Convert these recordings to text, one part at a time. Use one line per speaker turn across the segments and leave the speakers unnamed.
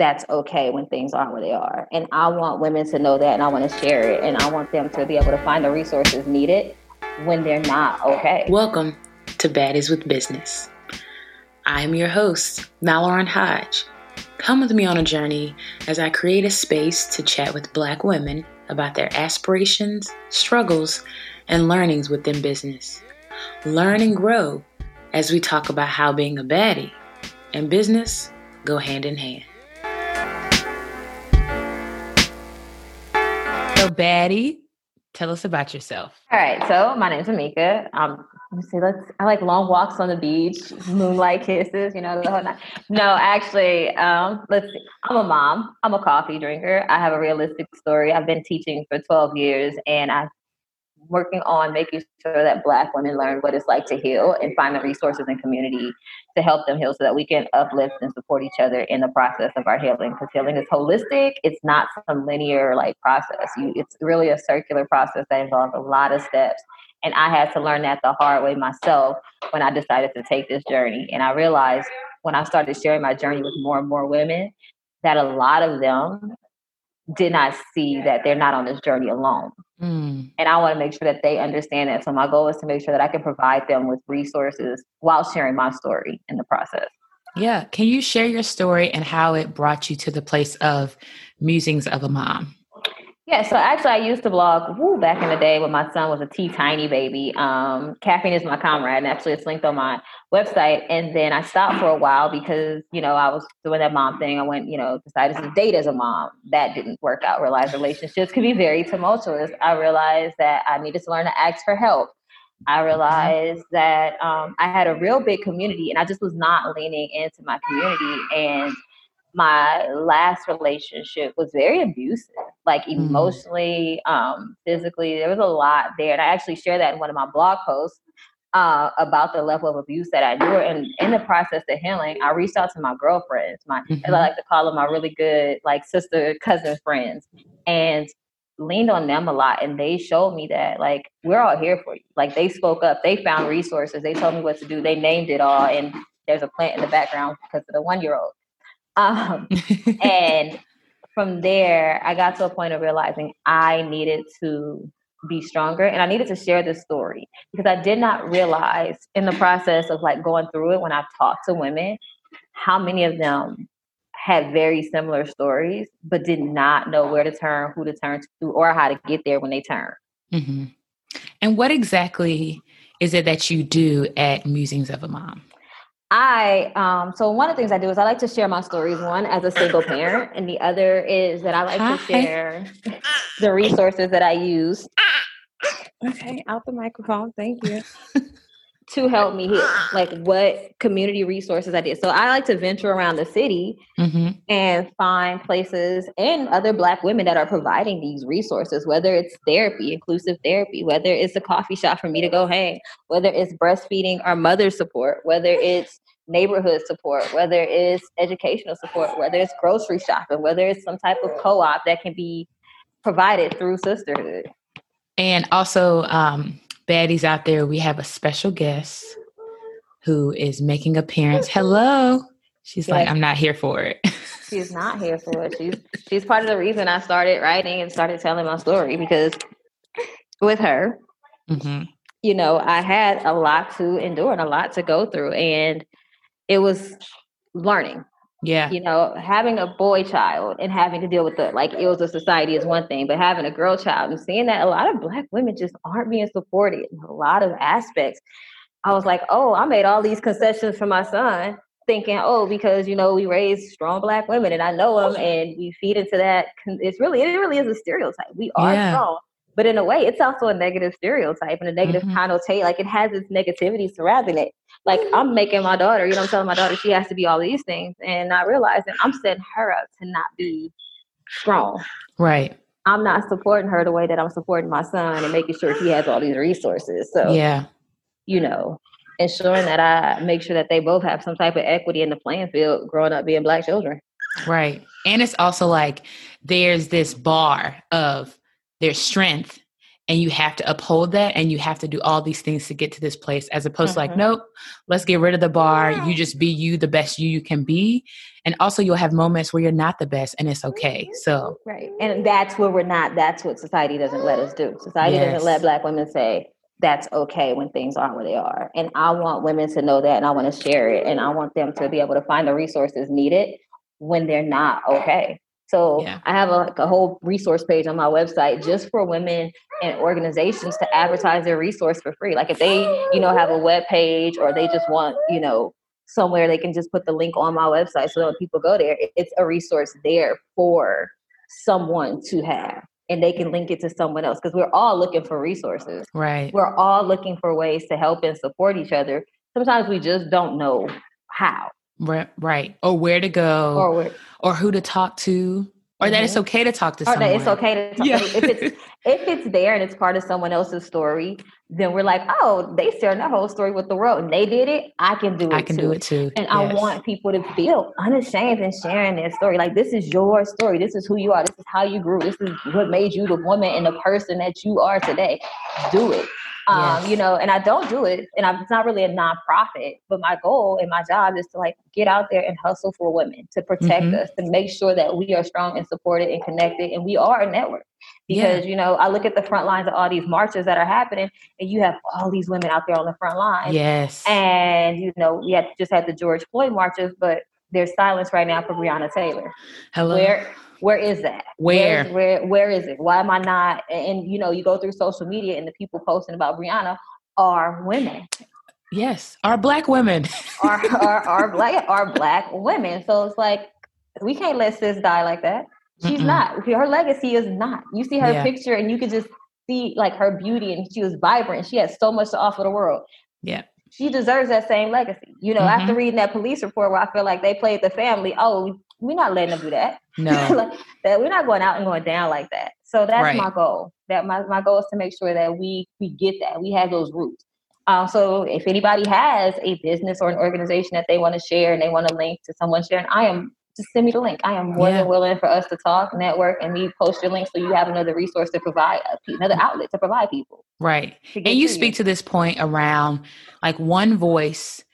that's okay when things aren't where they are. And I want women to know that and I want to share it and I want them to be able to find the resources needed when they're not okay.
Welcome to Baddies with Business. I am your host, Mallory Hodge. Come with me on a journey as I create a space to chat with Black women about their aspirations, struggles, and learnings within business. Learn and grow as we talk about how being a baddie and business go hand in hand. Baddie, tell us about yourself.
All right. So, my name's Amika. Um, let me see. Let's. I like long walks on the beach, moonlight kisses. You know the whole night. No, actually, um, let's. See. I'm a mom. I'm a coffee drinker. I have a realistic story. I've been teaching for 12 years, and I've working on making sure that Black women learn what it's like to heal and find the resources and community to help them heal so that we can uplift and support each other in the process of our healing. Because healing is holistic, it's not some linear like process. You, it's really a circular process that involves a lot of steps. And I had to learn that the hard way myself when I decided to take this journey. And I realized when I started sharing my journey with more and more women that a lot of them did not see that they're not on this journey alone. Mm. And I want to make sure that they understand that. So my goal is to make sure that I can provide them with resources while sharing my story in the process.
Yeah. Can you share your story and how it brought you to the place of musings of a mom?
Yeah, so actually, I used to blog woo, back in the day when my son was a tea tiny baby. Um, Caffeine is my comrade, and actually, it's linked on my website. And then I stopped for a while because you know I was doing that mom thing. I went, you know, decided to date as a mom. That didn't work out. Realized relationships could be very tumultuous. I realized that I needed to learn to ask for help. I mm-hmm. realized that um, I had a real big community, and I just was not leaning into my community and my last relationship was very abusive, like mm. emotionally, mm. um, physically. There was a lot there. And I actually shared that in one of my blog posts uh, about the level of abuse that I knew. And in the process of healing, I reached out to my girlfriends, my mm-hmm. I like to call them my really good like sister cousin friends, and leaned on them a lot. And they showed me that like we're all here for you. Like they spoke up, they found resources, they told me what to do, they named it all, and there's a plant in the background because of the one year old. Um, and from there, I got to a point of realizing I needed to be stronger and I needed to share this story because I did not realize in the process of like going through it when I've talked to women how many of them had very similar stories but did not know where to turn, who to turn to, or how to get there when they turn.
Mm-hmm. And what exactly is it that you do at Musings of a Mom?
I um so one of the things I do is I like to share my stories one as a single parent and the other is that I like Hi. to share the resources that I use. Okay, out the microphone. Thank you. to help me heal, like what community resources I did. So I like to venture around the city mm-hmm. and find places and other Black women that are providing these resources, whether it's therapy, inclusive therapy, whether it's a coffee shop for me to go hang, whether it's breastfeeding or mother support, whether it's neighborhood support, whether it's educational support, whether it's grocery shopping, whether it's some type of co op that can be provided through sisterhood.
And also, um, baddies out there, we have a special guest who is making appearance. Hello. She's yes. like, I'm not here for it.
she's not here for it. She's she's part of the reason I started writing and started telling my story because with her, mm-hmm. you know, I had a lot to endure and a lot to go through, and it was learning.
Yeah.
You know, having a boy child and having to deal with the like ills of society is one thing, but having a girl child and seeing that a lot of black women just aren't being supported in a lot of aspects. I was like, oh, I made all these concessions for my son, thinking, oh, because you know we raise strong black women and I know them, and we feed into that. It's really, it really is a stereotype. We are yeah. strong, but in a way, it's also a negative stereotype and a negative mm-hmm. connotation. Like it has its negativity surrounding it like I'm making my daughter, you know, I'm telling my daughter she has to be all these things and not realizing I'm setting her up to not be strong.
Right.
I'm not supporting her the way that I'm supporting my son and making sure he has all these resources. So
yeah,
you know, ensuring that I make sure that they both have some type of equity in the playing field growing up being black children.
Right. And it's also like there's this bar of their strength and you have to uphold that and you have to do all these things to get to this place as opposed mm-hmm. to like mm-hmm. nope let's get rid of the bar. You just be you the best you you can be. And also you'll have moments where you're not the best and it's okay. So
right. And that's where we're not that's what society doesn't let us do. Society yes. doesn't let black women say that's okay when things aren't where they are. And i want women to know that and i want to share it and i want them to be able to find the resources needed when they're not okay so yeah. I have a, like a whole resource page on my website just for women and organizations to advertise their resource for free. Like if they, you know, have a web page or they just want, you know, somewhere they can just put the link on my website so when people go there, it's a resource there for someone to have and they can link it to someone else because we're all looking for resources.
Right.
We're all looking for ways to help and support each other. Sometimes we just don't know how.
Right, right. Or where to go, or, where, or who to talk to, or mm-hmm. that it's mm-hmm. okay to talk to or someone.
That it's okay to talk. Yeah. if it's if it's there and it's part of someone else's story, then we're like, oh, they shared that whole story with the world, and they did it. I can do it.
I can
too.
do it too.
And yes. I want people to feel unashamed in sharing their story. Like this is your story. This is who you are. This is how you grew. This is what made you the woman and the person that you are today. Do it. Um, yes. you know, and I don't do it, and I'm, it's not really a nonprofit, but my goal and my job is to like get out there and hustle for women to protect mm-hmm. us, to make sure that we are strong and supported and connected, and we are a network. Because yeah. you know, I look at the front lines of all these marches that are happening, and you have all these women out there on the front line.
Yes,
and you know, we had just had the George Floyd marches, but there's silence right now for Breonna Taylor.
Hello.
Where where is that?
Where?
Where, where, where is it? Why am I not? And, you know, you go through social media and the people posting about Breonna are women.
Yes, are black women.
are, are, are black are black women. So it's like we can't let sis die like that. She's Mm-mm. not. Her legacy is not. You see her yeah. picture and you can just see like her beauty and she was vibrant. She had so much to offer the world.
Yeah.
She deserves that same legacy. You know, mm-hmm. after reading that police report where I feel like they played the family, oh, we're not letting them do that.
No,
like, that we're not going out and going down like that. So that's right. my goal. That my, my goal is to make sure that we we get that we have those roots. Um, so if anybody has a business or an organization that they want to share and they want to link to someone sharing, I am just send me the link. I am more yeah. than willing for us to talk, network, and we post your link so you have another resource to provide another outlet to provide people.
Right. And you speak you. to this point around like one voice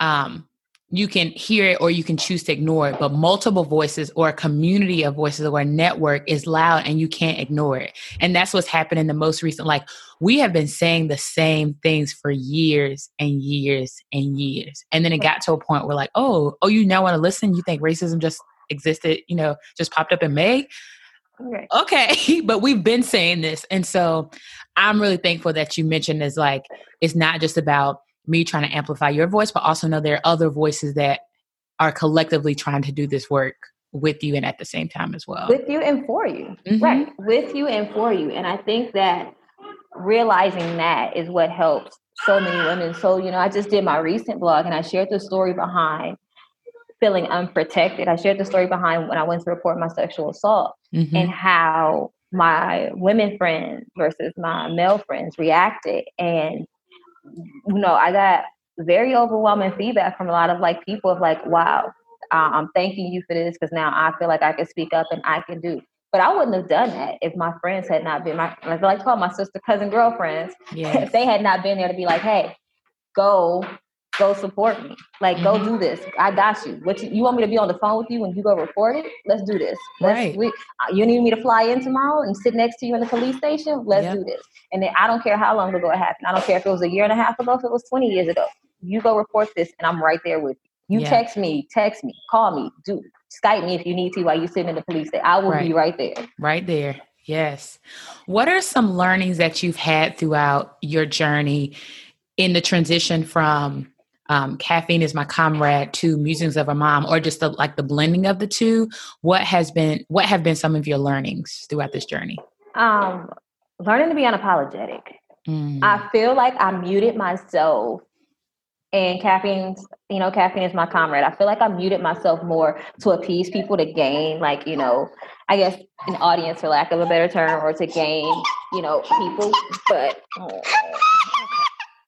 um you can hear it or you can choose to ignore it but multiple voices or a community of voices or a network is loud and you can't ignore it and that's what's happened in the most recent like we have been saying the same things for years and years and years and then it got to a point where like oh oh you now want to listen you think racism just existed you know just popped up in may Okay. okay. but we've been saying this. And so I'm really thankful that you mentioned is like, it's not just about me trying to amplify your voice, but also know there are other voices that are collectively trying to do this work with you and at the same time as well.
With you and for you. Mm-hmm. Right. With you and for you. And I think that realizing that is what helps so many women. So, you know, I just did my recent blog and I shared the story behind feeling unprotected. I shared the story behind when I went to report my sexual assault mm-hmm. and how my women friends versus my male friends reacted and you know, I got very overwhelming feedback from a lot of like people of like, wow, uh, I'm thanking you for this because now I feel like I can speak up and I can do. But I wouldn't have done that if my friends had not been my, like I like to call my sister, cousin, girlfriends. Yes. If they had not been there to be like, hey, go go support me. Like, mm-hmm. go do this. I got you. What you, you, want me to be on the phone with you when you go report it? Let's do this. Let's,
right.
We, uh, you need me to fly in tomorrow and sit next to you in the police station? Let's yep. do this. And then I don't care how long ago it happened. I don't care if it was a year and a half ago, if it was 20 years ago. You go report this and I'm right there with you. You yeah. text me, text me, call me, do Skype me if you need to while you're sitting in the police station. I will right. be right there.
Right there. Yes. What are some learnings that you've had throughout your journey in the transition from um, caffeine is my comrade to musings of a mom or just the, like the blending of the two. What has been what have been some of your learnings throughout this journey?
Um, learning to be unapologetic. Mm. i feel like i muted myself and caffeine you know caffeine is my comrade. I feel like i muted myself more to appease people to gain like you know i guess an audience for lack of a better term or to gain you know people but oh,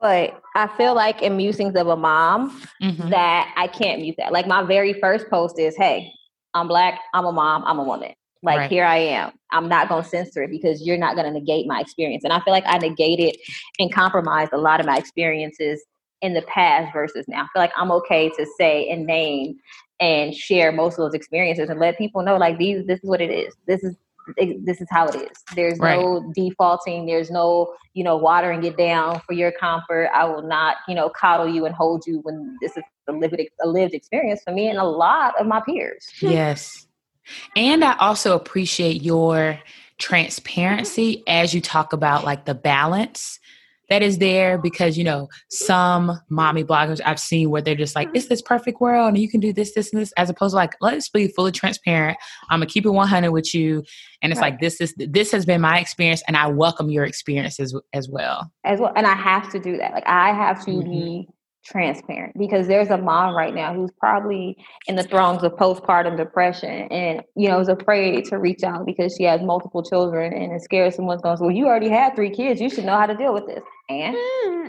but I feel like in musings of a mom mm-hmm. that I can't mute that. Like my very first post is, "Hey, I'm black. I'm a mom. I'm a woman." Like
Right.
here I am. I'm not gonna censor it because you're not gonna negate my experience. And I feel like I negated and compromised a lot of my experiences in the past versus now. I feel like I'm okay to say and name and share most of those experiences and let people know like these this is what it is. This is it- this is how it is. There's no defaulting. There's no, you know, watering it down for your comfort. I will not, you know, coddle you and hold you when this is a lived a lived experience for me and a lot of my peers.
Yes. And I also appreciate your transparency as you talk about like the balance that is there because you know some mommy bloggers I've seen where they're just like it's this perfect world and you can do this this and this as opposed to like let's be fully transparent I'm gonna keep it 100 with you and it's
Right.
like this is this has been my experience and I welcome your experiences as well
as well. And I have to do that. Like I have to mm-hmm. be transparent because there's a mom right now who's probably in the throes of postpartum depression and you know is afraid to reach out because she has multiple children and is scared someone's going to say, Well, you already had three kids, you should know how to deal with this. And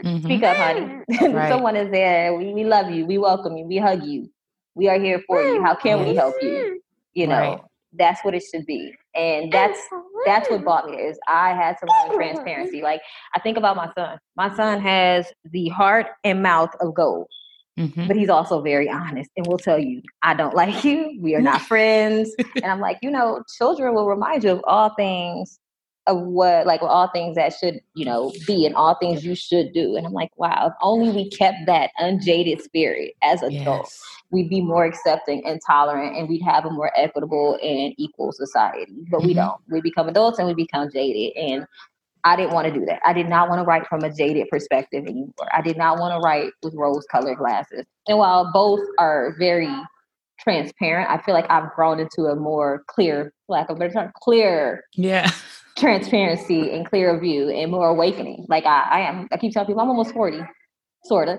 Mhm.
speak up, honey.
Right.
Someone is there. We, we love you. We welcome you. We hug you. We are here for you. How can we help you? You know,
Right.
That's what it should be. And that's that's what brought me is I had to learn transparency. Like I think about my son. My son has the heart and mouth of gold,
Mhm.
but he's also very honest and will tell you, I don't like you. We are not friends. and I'm like, you know, children will remind you of all things of what like all things that should, you know, be and all things you should do. And I'm like, wow, if only we kept that unjaded spirit as adults
yes
we'd be more accepting and tolerant and we'd have a more equitable and equal society. But we
Mhm.
don't. We become adults and we become jaded. And I didn't want to do that. I did not want to write from a jaded perspective anymore. I did not want to write with rose colored glasses. And while both are very transparent, I feel like I've grown into a more clear, lack of a better term, clear
yeah
transparency and clearer view and more awakening. Like I, I am, I keep telling people I'm almost 40, sort of.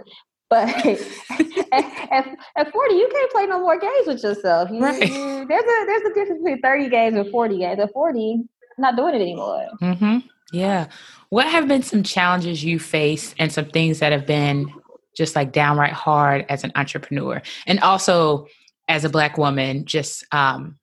But at, at, at 40, you can't play no more games with yourself. You,
Right.
you- there's a there's a difference between 30 games and 40 games. At 40, I'm not doing it anymore.
hmm Yeah. What have been some challenges you face and some things that have been just like downright hard as an entrepreneur and also as a black woman, just um,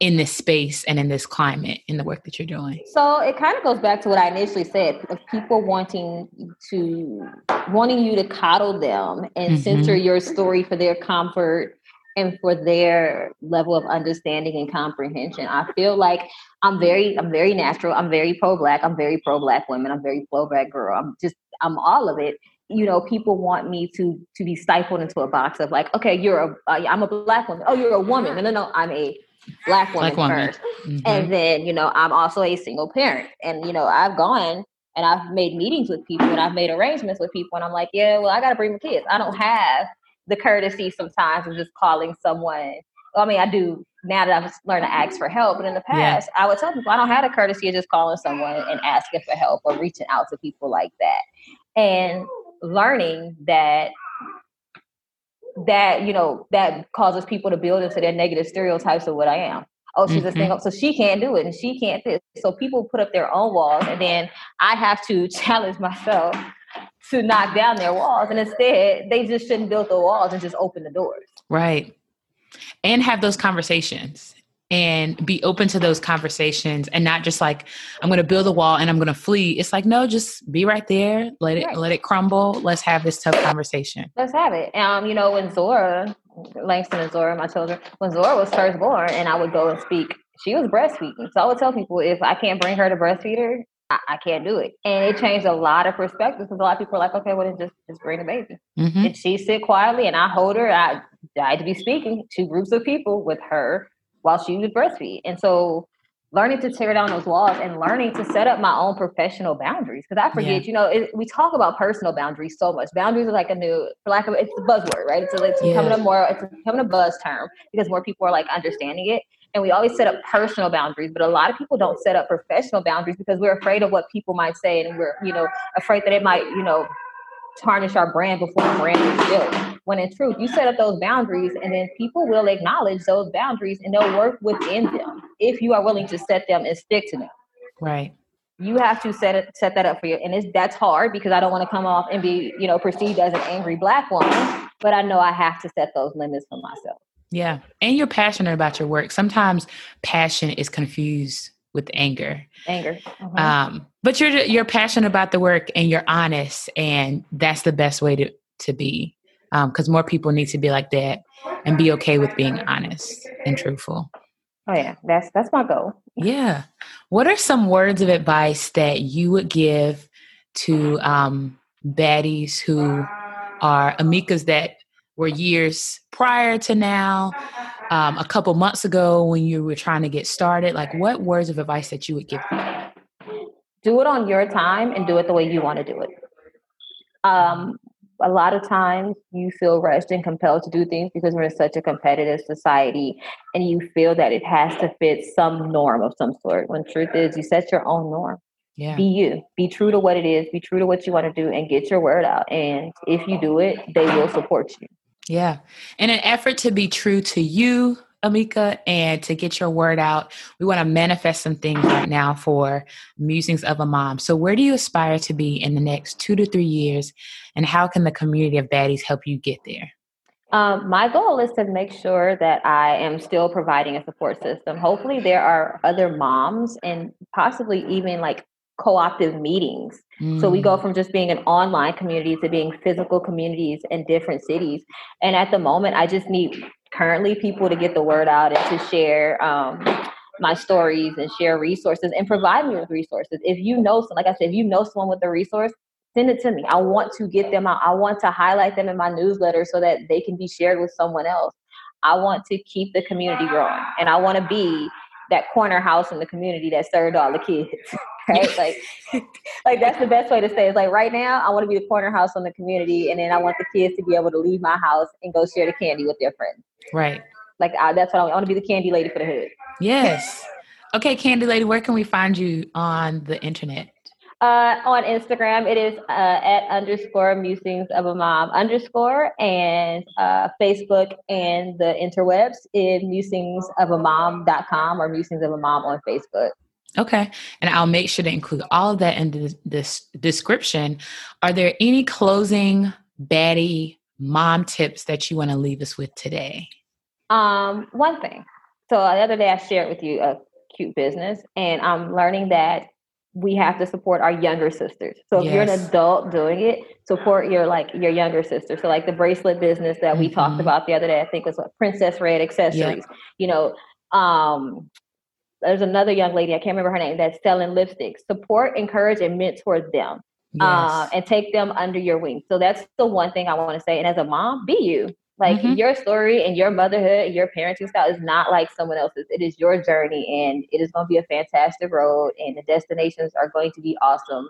in this space and in this climate in the work that you're doing?
So it kind of goes back to what I initially said of people wanting to wanting you to coddle them and
Mhm.
censor your story for their comfort and for their level of understanding and comprehension. I feel like I'm very I'm very natural. I'm very pro black. I'm very pro black women. I'm very pro black girl. I'm just I'm all of it. You know, people want me to to be stifled into a box of like, okay, you're a uh, I'm a black woman. Oh, you're a woman. No, no, no. I'm a black woman,
Black woman.
first.
Mhm.
And then, you know, I'm also a single parent. And, you know, I've gone and I've made meetings with people and I've made arrangements with people. And I'm like, yeah, well, I got to bring my kids. I don't have the courtesy sometimes of just calling someone. I mean, I do now that I've learned to ask for help. But in the
Yeah.
past, I would tell people I don't have the courtesy of just calling someone and asking for help or reaching out to people like that. And learning that that you know that causes people to build into their negative stereotypes of what I am. Oh, she's a
Mhm.
single, so she can't do it, and she can't this. So people put up their own walls, and then I have to challenge myself to knock down their walls. And instead, they just shouldn't build the walls and just open the doors.
Right. And have those conversations and be open to those conversations and not just like I'm going to build a wall and I'm going to flee. It's like no, just be right there, let it
Right.
let it crumble. Let's have this tough conversation.
Let's have it. Um, you know, when Zora, Langston and Zora, my children, when Zora was first born, and I would go and speak, she was breastfeeding. So I would tell people if I can't bring her to breastfeed her, I, I can't do it. And it changed a lot of perspectives because a lot of people are like, okay, well then just just bring the baby.
hmm
And she sit quietly, and I hold her. I died to be speaking to groups of people with her while she would breastfeed. And so learning to tear down those walls and learning to set up my own professional boundaries. Because I forget, you know, it, we talk about personal boundaries so much. Boundaries are like a new, for lack of, it's a buzzword, right? It's, a, it's becoming a more, it's becoming a buzz term because more people are like understanding it. And we always set up personal boundaries, but a lot of people don't set up professional boundaries because we're afraid of what people might say, and we're, you know, afraid that it might, you know, tarnish our brand before the brand is built. When in truth, you set up those boundaries and then people will acknowledge those boundaries and they'll work within them if you are willing to set them and stick to them.
Right.
You have to set it set that up for you. And it's that's hard because I don't want to come off and be, you know, perceived as an angry black woman, but I know I have to set those limits for myself.
Yeah. And you're passionate about your work. Sometimes passion is confused with anger.
Anger.
Uh-huh. Um, but you're you're passionate about the work and you're honest and that's the best way to to be. Um, because more people need to be like that and be okay with being honest and truthful.
Oh yeah, that's that's my goal.
Yeah. What are some words of advice that you would give to um baddies who are Amikas that were years prior to now, um, a couple months ago when you were trying to get started? Like, what words of advice that you would give them?
Do it on your time and do it the way you want to do it. Um, a lot of times you feel rushed and compelled to do things because we're in such a competitive society and you feel that it has to fit some norm of some sort when truth is you set your own norm
yeah.
Be you. Be true to what it is. Be true to what you want to do and get your word out. And if you do it, they will support you.
Yeah. In an effort to be true to you, Amika, and to get your word out, we want to manifest some things right now for Musings of a Mom. So, where do you aspire to be in the next two to three years? And how can the community of baddies help you get there?
Um, my goal is to make sure that I am still providing a support system. Hopefully, there are other moms and possibly even like co-optive meetings. Mm. So we go mm. from just being an online community to being physical communities in different cities. And at the moment, I just need currently people to get the word out and to share um, my stories and share resources and provide me with resources. If you know, like I said, if you know someone with a resource, send it to me. I want to get them out. I want to highlight them in my newsletter so that they can be shared with someone else. I want to keep the community growing and I want to be that corner house in the community that served all the kids. right? like, like that's the best way to say it. It's like right now, I want to be the corner house on the community, and then I want the kids to be able to leave my house and go share the candy with their friends.
Right.
Like I, that's what I want. I want to be the candy lady for the hood.
Yes. Okay, Candy Lady, where can we find you on the internet?
Uh, on Instagram, it is uh, at underscore musings of a mom underscore, and uh, Facebook and the interwebs is musingsofamom.com or musings of a mom on Facebook.
Okay. And I'll make sure to include all of that in the, this description. Are there any closing baddie mom tips that you want to leave us with today?
Um, one thing. So the other day I shared with you a cute business, and I'm learning that we have to support our younger sisters. So if yes. you're an adult doing it, support your like your younger sister. So like the bracelet business that mm-hmm. we talked mm-hmm. about the other day, I think was what Princess Red accessories. Yep. You know, um, there's another young lady I can't remember her name that's selling lipsticks. Support, encourage, and mentor them. Uh, yes. Uh, and take them under your wing. So that's the one thing I want to say. And as a mom, be you. Like mm-hmm. your story and your motherhood and your parenting style is not like someone else's. It is your journey and it is going to be a fantastic road and the destinations are going to be awesome.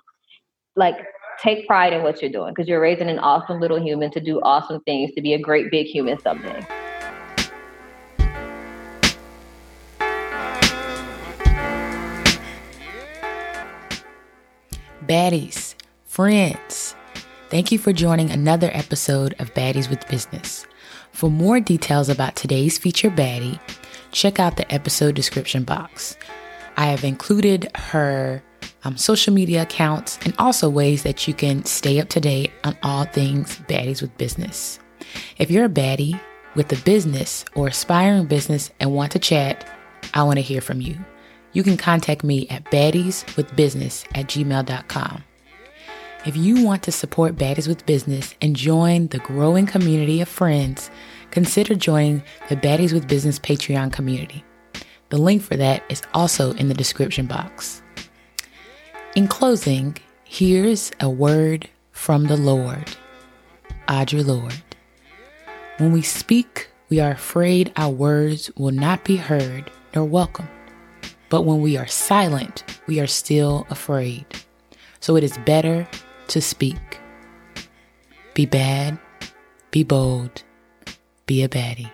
Like take pride in what you're doing because you're raising an awesome little human to do awesome things to be a great big human someday.
Baddies, friends, thank you for joining another episode of Baddies with Business. For more details about today's feature baddie, check out the episode description box. I have included her um, social media accounts and also ways that you can stay up to date on all things baddies with business. If you're a baddie with a business or aspiring business and want to chat, I want to hear from you. You can contact me at baddieswithbusiness at gmail.com. If you want to support Baddies with Business and join the growing community of friends, consider joining the Baddies with Business Patreon community. The link for that is also in the description box. In closing, here's a word from the Lord. Audre Lorde. When we speak, we are afraid our words will not be heard nor welcome. But when we are silent, we are still afraid. So it is better to speak. Be bad, be bold, be a baddie.